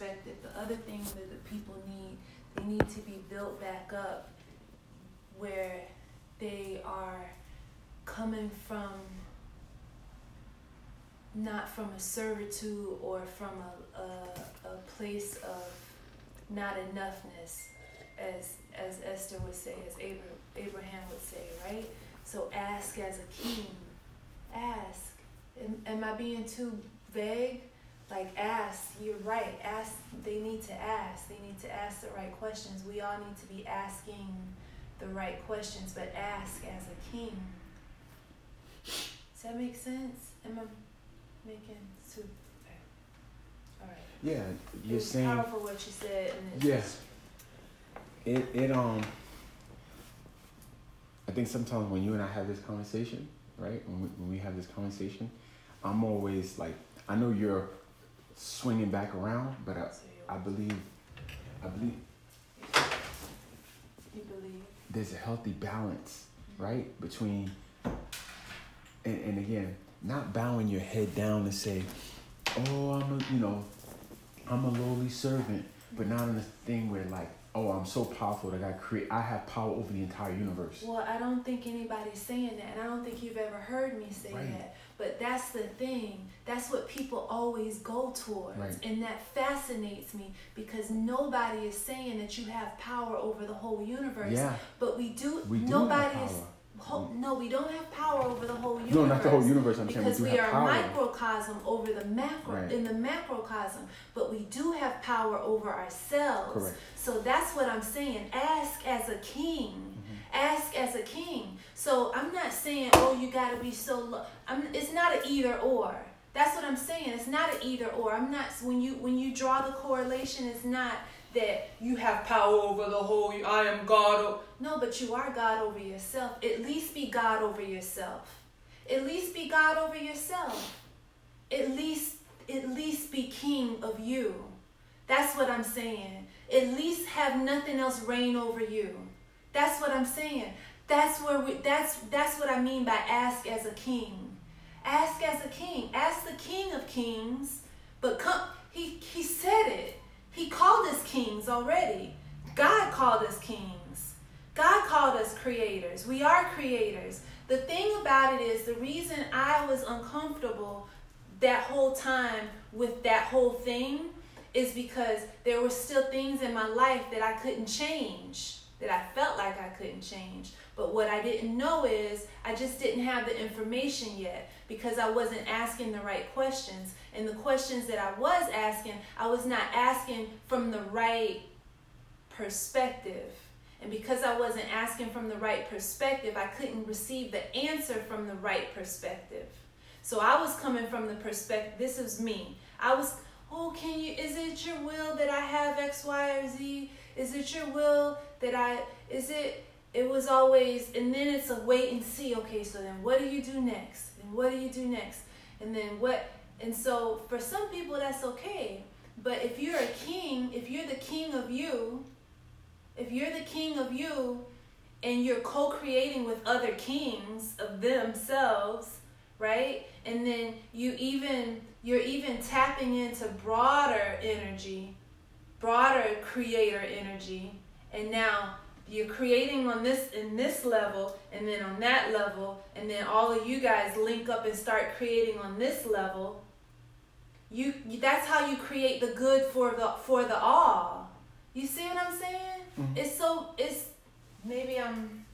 The other thing that the people need, they need to be built back up where they are coming from not from a servitude or from a, a, a place of not enoughness as as Esther would say, as Abraham, Abraham would say, right? So ask as a king. Ask. Am, am I being too vague? Like ask, you're right. Ask they need to ask. They need to ask the right questions. We all need to be asking the right questions, but ask as a king. Does that make sense? Am I making super all right. Yeah, you're it saying powerful what you said and Yeah. It it um I think sometimes when you and I have this conversation, right? When we, when we have this conversation, I'm always like, I know you're swinging back around, but I, I believe, I believe you believe there's a healthy balance, right, between, and, and again, not bowing your head down and say, oh, I'm a, you know, I'm a lowly servant, but not in a thing where like, oh, I'm so powerful that I create, I have power over the entire universe. Well, I don't think anybody's saying that, and I don't think you've ever heard me say Right. that. But that's the thing. That's what people always go towards, Right. and that fascinates me because nobody is saying that you have power over the whole universe. Yeah, But we do. we do nobody is. no, we don't have power over the whole universe. No, not the whole universe. I'm saying we because do we, have are power. microcosm over the macro Right. in the macrocosm but we do have power over ourselves Correct. so that's what i'm saying ask as a king. Ask as a king so i'm not saying oh you got to be so low I'm, it's not an either or that's what i'm saying it's not an either or i'm not when you when you draw the correlation it's not that you have power over the whole i am god o-" no but you are god over yourself at least be god over yourself at least be God over yourself. At least at least be king of you. That's what I'm saying. At least have nothing else reign over you. That's what I'm saying. That's where we that's that's what I mean by ask as a king. Ask as a king. Ask the king of kings. But come he he said it. He called us kings already. God called us kings. God called us creators. We are creators. The thing about it is, the reason I was uncomfortable that whole time with that whole thing is because there were still things in my life that I couldn't change, that I felt like I couldn't change. But what I didn't know is I just didn't have the information yet because I wasn't asking the right questions. And the questions that I was asking, I was not asking from the right perspective. And because I wasn't asking from the right perspective, I couldn't receive the answer from the right perspective. So I was coming from the perspective, this is me. I was, oh, can you, is it your will that I have X, Y, or Z? Is it your will that I, is it, it was always, and then it's a wait and see. Okay, so then what do you do next? And what do you do next? And then what, and so for some people that's okay. But if you're a king, if you're the king of you, if you're the king of you and you're co-creating with other kings of themselves right and then you even you're even tapping into broader energy broader creator energy and now you're creating on this in this level and then on that level and then all of you guys link up and start creating on this level you that's how you create the good for the for the all you see what i'm saying Mhm. it's so it's maybe i'm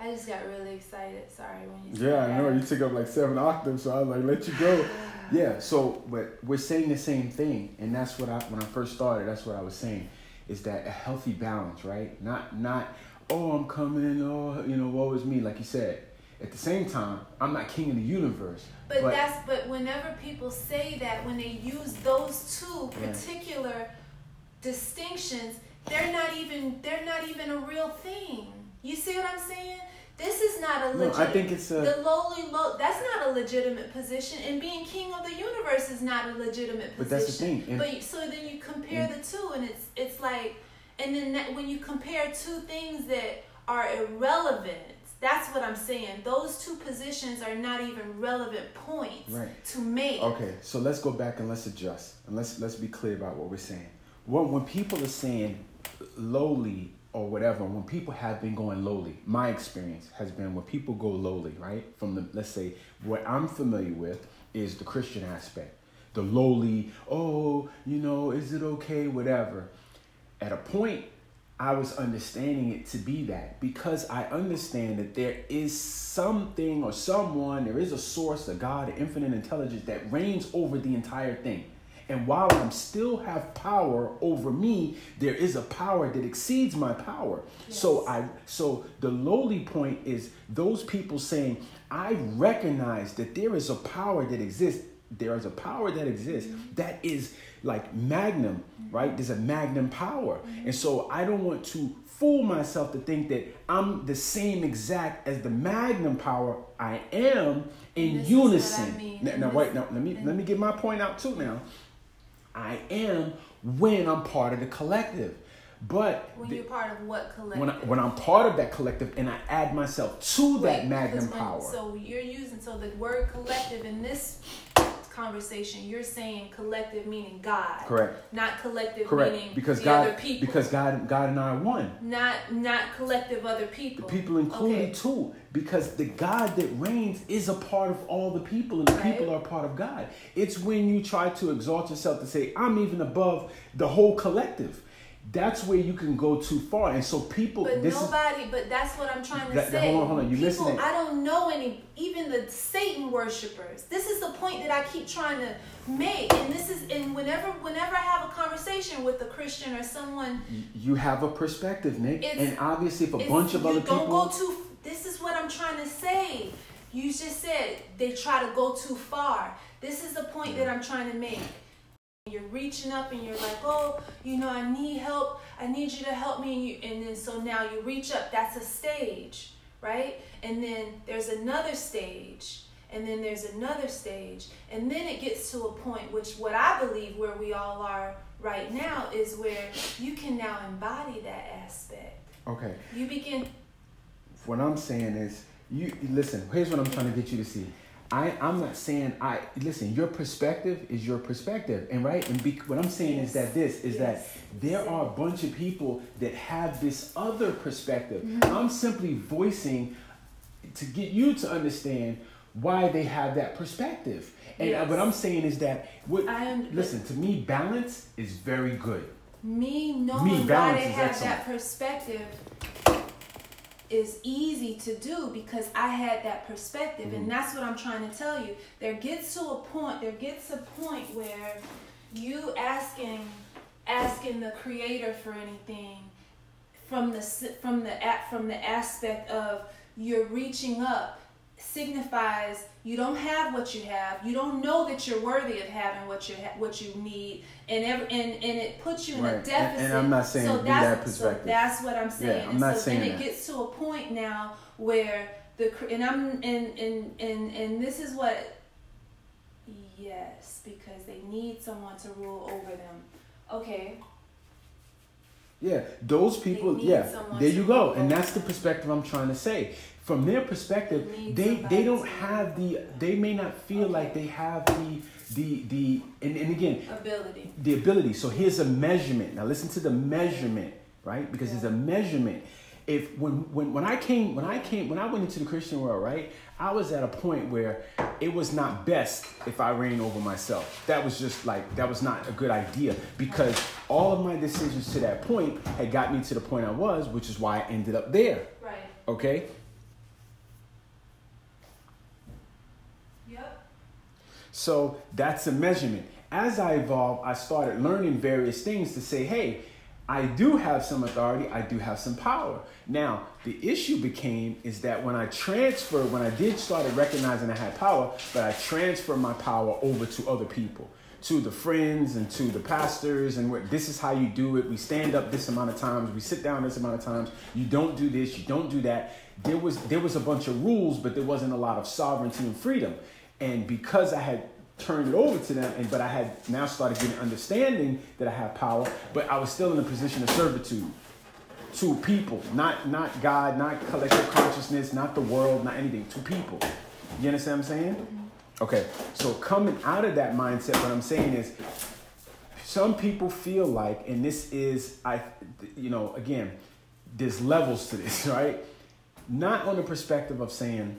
i just got really excited sorry when you Yeah, I know. You took up like seven octaves, so I was like, let you go. Yeah, so but we're saying the same thing, and that's what I when I first started. That's what I was saying, is that a healthy balance, right? Not not oh I'm coming, oh you know woe is me, like you said. At the same time, I'm not king of the universe. But, But- that's but whenever people say that when they use those two particular distinctions, they're not even they're not even a real thing. You see what I'm saying? This is not a legit. No. I think it's a the lowly low. That's not a legitimate position, and being king of the universe is not a legitimate position. But that's the thing, and- but you, so then you compare and- the two, and it's it's like, and then that, when you compare two things that are irrelevant, That's what I'm saying. Those two positions are not even relevant points Right. to make. Okay, so let's go back and let's adjust and let's let's be clear about what we're saying. When when people are saying lowly or whatever, when people have been going lowly, my experience has been when people go lowly, right? From the let's say what I'm familiar with is the Christian aspect, the lowly. Oh, you know, is it okay? Whatever. At a point, I was understanding it to be that because I understand that there is something or someone, there is a source, a God, an infinite intelligence that reigns over the entire thing. And while I still have power over me, there is a power that exceeds my power. So I so the lowly point is those people saying, I recognize that there is a power that exists. There is a power that exists mm-hmm. that is like magnum, mm-hmm. right? There's a magnum power. Mm-hmm. And so I don't want to fool myself to think that I'm the same exact as the magnum power I am in This is I unison. mean. Now, now wait, now let me let me get my point out too now. I am when I'm part of the collective. But When the- you're part of what collective? when, I, when I'm part of that collective and I add myself to that Wait, magnum when- power. So you're using so the word collective in this conversation, you're saying collective meaning God. Correct. Not collective Correct. meaning Because the God other people. because God and God and I are one. not not collective other people. The people. people included Okay. too. Because the God that reigns is a part of all the people and the Right. people are part of God. It's when you try to exalt yourself to say, I'm even above the whole collective. That's where you can go too far. And so people But this is nobody, but that's what I'm trying to That- that- say. hold on, hold on, you People, listening. I don't know any, even the Satan worshippers. This is the point that I keep trying to make, and this is, and whenever, whenever I have a conversation with a Christian or someone, you have a perspective, Nick. And obviously if a bunch of other people, don't go too. This is what I'm trying to say. You just said they try to go too far. This is the point that I'm trying to make. You're reaching up and you're like, oh, you know, I need help. I need you to help me. And, you, and then so now you reach up. That's a stage, right? And then there's another stage. And then there's another stage. And then it gets to a point, which what I believe where we all are right now is where you can now embody that aspect. Okay. You begin What I'm saying is, you listen. Here's what I'm trying to get you to see. I I'm not saying I listen. Your perspective is your perspective, and right. And be, what I'm saying is that this is Yes. that there are a bunch of people that have this other perspective. Mm-hmm. I'm simply voicing to get you to understand why they have that perspective. And Yes. what I'm saying is that what I am- listen to me. Balance is very good. me knowing Me, why they have excellent. that perspective is easy to do because I had that perspective Mm-hmm. and that's what I'm trying to tell you. There gets to a point, there gets a point where you asking asking the creator for anything from the from the from the aspect of you're reaching up signifies you don't have what you have. You don't know that you're worthy of having what you ha- what you need, and every, and and it puts you in Right. a And- deficit. and I'm not saying so that So perspective. that's what I'm saying. Yeah, I'm not so saying then it gets to a point now where the and I'm and and and and this is what. Yes, because they need someone to rule over them. Okay, Yeah, those people. Yeah, there you go, and that's the perspective I'm trying to say. From their perspective, They they don't have the. They may not feel like they have the the the and, and again ability. the ability. So here's a measurement. Now listen to the measurement, right? Because Yeah. there's a measurement. If when when when I came when I came when I went into the Christian world, right? I was at a point where it was not best if I reign over myself. That was just like that was not a good idea because all of my decisions to that point had got me to the point I was, which is why I ended up there. Right. Okay? So that's a measurement. As I evolved, I started learning various things to say, hey, I do have some authority, I do have some power. Now, the issue became is that when I transferred, when I did started recognizing I had power, but I transferred my power over to other people, to the friends and to the pastors, and what this is how you do it. We stand up this amount of times, we sit down this amount of times. You don't do this, you don't do that. There was there was a bunch of rules, but there wasn't a lot of sovereignty and freedom. And because I had turned it over to them, and but I had now started getting understanding that I have power, but I was still in a position of servitude. to people, not not God, not collective consciousness, not the world, not anything, to people. You understand what I'm saying? Mm-hmm. Okay, so coming out of that mindset, what I'm saying is, some people feel like, and this is, I, you know, again, there's levels to this, right? Not on the perspective of saying,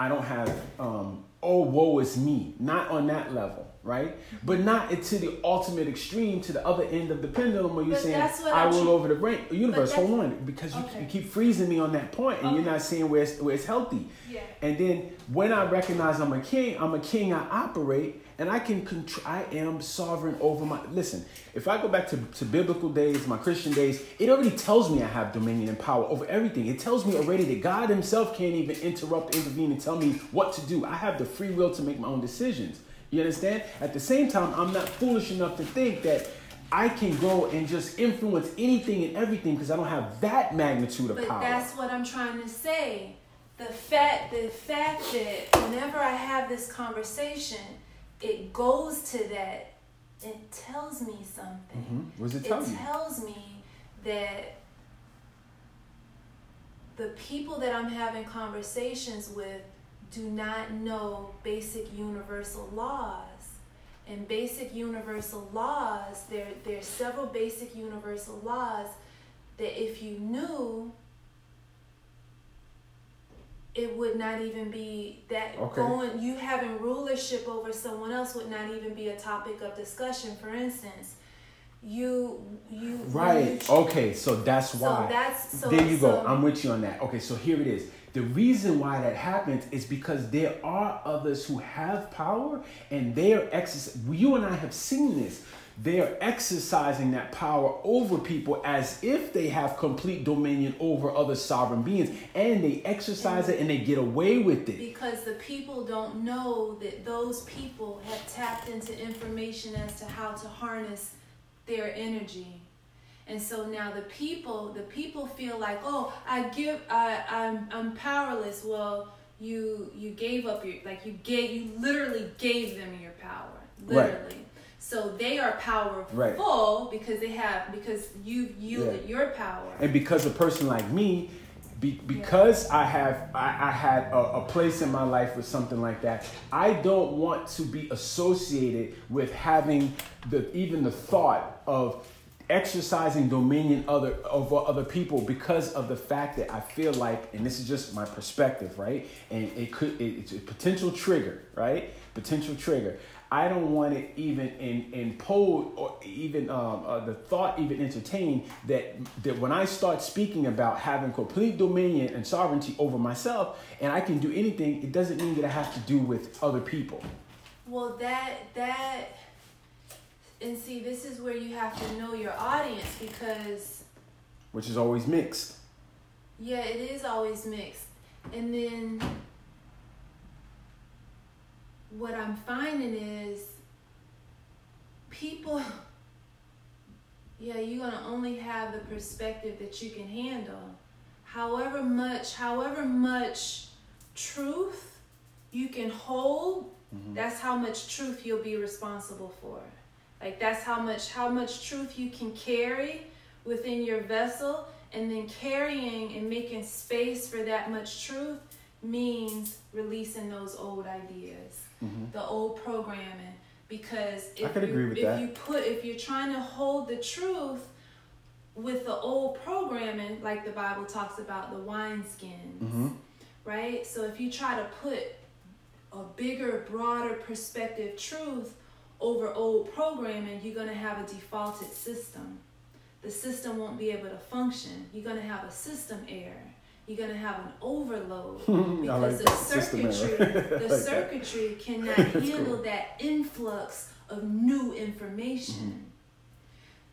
I don't have, um, oh, woe is me. Not on that level, right? But not to the ultimate extreme, to the other end of the pendulum where you're But saying, I tr- over the brain, universe. Hold on, because you, Okay. you keep freezing me on that point, and you're not seeing where it's, where it's healthy. Yeah. And then when I recognize I'm a king, I'm a king. I operate, and I can control. I am sovereign over my. Listen, if I go back to, to biblical days, my Christian days, it already tells me I have dominion and power over everything. It tells me already that God Himself can't even interrupt, intervene, and tell me what to do. I have the free will to make my own decisions. You understand? At the same time, I'm not foolish enough to think that. I can go and just influence anything and everything because I don't have that magnitude of But power. that's what I'm trying to say. The fact, the fact that whenever I have this conversation, it goes to that. It tells me something. Mhm. What does it It tell you? tells me that the people that I'm having conversations with do not know basic universal laws. And basic universal laws, there there are several basic universal laws that if you knew it would not even be that Okay. going you having rulership over someone else would not even be a topic of discussion for instance you you Right. you- Okay. So that's why so that's so there you go. I'm with you on that. Okay. So here it is. The reason why that happens is because there are others who have power and they are exercising. You and I have seen this. They are exercising that power over people as if they have complete dominion over other sovereign beings, and they exercise it and they get away with it. because the people don't know that those people have tapped into information as to how to harness their energy and so now the people the people feel like oh i give i i'm, I'm powerless. Well you you gave up your like you gave you literally gave them your power. Right. literally. So they are powerful Right. because they have because you've yielded your power. And because a person like me, be, because I have I, I had a, a place in my life with something like that, I don't want to be associated with having the even the thought of exercising dominion other over other people because of the fact that I feel like, and this is just my perspective, right? And it could it, it's a potential trigger, right? Potential trigger. I don't want it even in imposed or even um, uh, the thought even entertained that that when I start speaking about having complete dominion and sovereignty over myself and I can do anything, it doesn't mean that I have to do with other people. Well, that that and see, this is where you have to know your audience because which is always mixed. yeah, it is always mixed. And then what I'm finding is people yeah, you're going to only have the perspective that you can handle. However much, however much truth you can hold, mm-hmm. that's how much truth you'll be responsible for. Like that's how much how much truth you can carry within your vessel and then carrying and making space for that much truth means releasing those old ideas, the old programming because if you, if that. you put if you're trying to hold the truth with the old programming like the Bible talks about the wineskins, Mm-hmm. right? So if you try to put a bigger, broader perspective truth over old programming, you're going to have a defaulted system. The system won't be able to function. You're going to have a system error. You're going to have an overload I like because the that, circuitry, the like that. circuitry cannot handle cool. that influx of new information. Mm-hmm.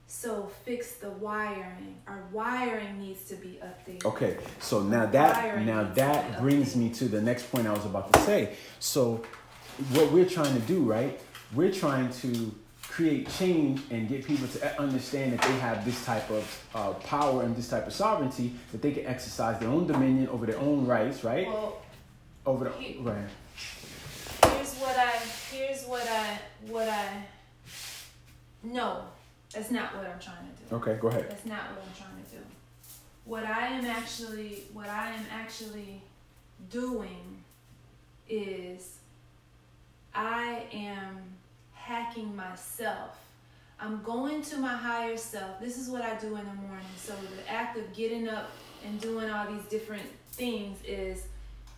So fix the wiring. Our wiring needs to be updated. Okay, so now that Wiring now that brings me to the next point I was about to say. So what we're trying to do, right? We're trying to create change and get people to understand that they have this type of uh, power and this type of sovereignty that they can exercise their own dominion over their own rights, right? Well, over the he- right. here's what I here's what I what I know. That's not what I'm trying to do. Okay, go ahead. That's not what I'm trying to do. What I am actually what I am actually doing is I am hacking myself. I'm going to my higher self. This is what I do in the morning. So the act of getting up and doing all these different things is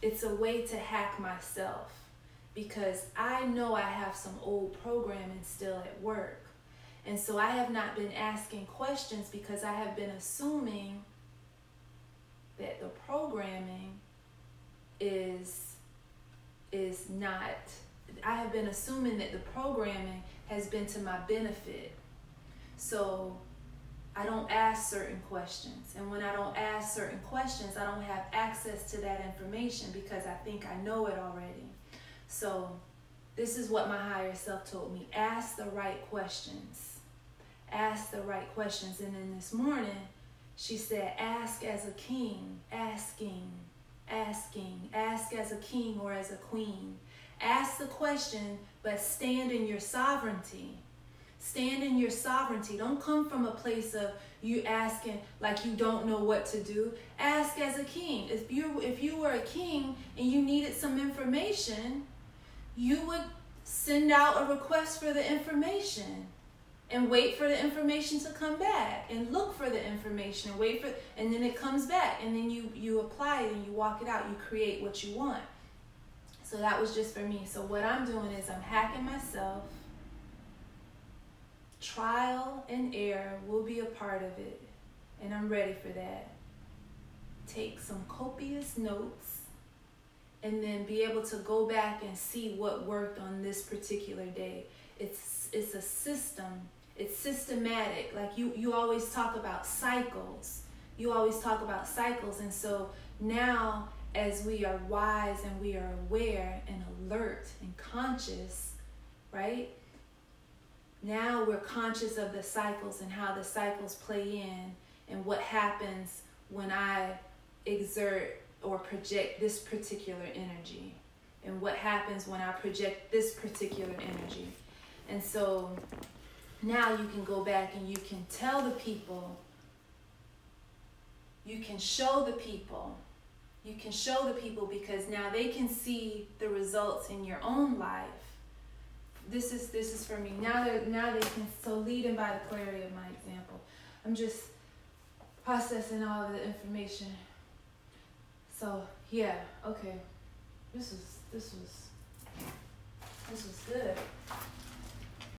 it's a way to hack myself because I know I have some old programming still at work. And so I have not been asking questions because I have been assuming that the programming is is not I have been assuming that the programming has been to my benefit. So I don't ask certain questions. And when I don't ask certain questions, I don't have access to that information because I think I know it already. So this is what my higher self told me ask the right questions. Ask the right questions. And then this morning, she said, ask as a king, asking, asking, ask as a king or as a queen. Ask the question, but stand in your sovereignty. Stand in your sovereignty. Don't come from a place of you asking like you don't know what to do. Ask as a king. If you if you were a king and you needed some information, you would send out a request for the information and wait for the information to come back and look for the information and wait for and then it comes back and then you you apply it and you walk it out you create what you want so that was just for me. So what I'm doing is I'm hacking myself. Trial and error will be a part of it. And I'm ready for that. Take some copious notes and then be able to go back and see what worked on this particular day. It's it's a system. It's systematic. Like you you always talk about cycles. You always talk about cycles and so now as we are wise and we are aware and alert and conscious, right? Now we're conscious of the cycles and how the cycles play in and what happens when I exert or project this particular energy and what happens when I project this particular energy. And so now you can go back and you can tell the people, you can show the people you can show the people because now they can see the results in your own life. This is this is for me. Now they now they can so lead leading by the clarity of my example. I'm just processing all of the information. So yeah okay. This was this was this was good